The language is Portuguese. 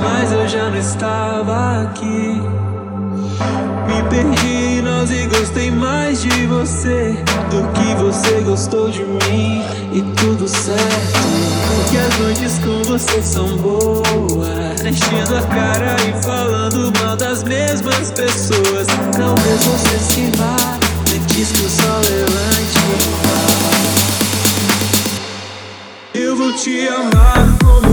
mas eu já não estava aqui. Me perdi em nós e gostei mais de você do que você gostou de mim. E tudo certo, porque as noites com você são boas. Mexendo a cara e falando mal das mesmas pessoas. Talvez você se vá, me diz que levante. Eu vou te amar como.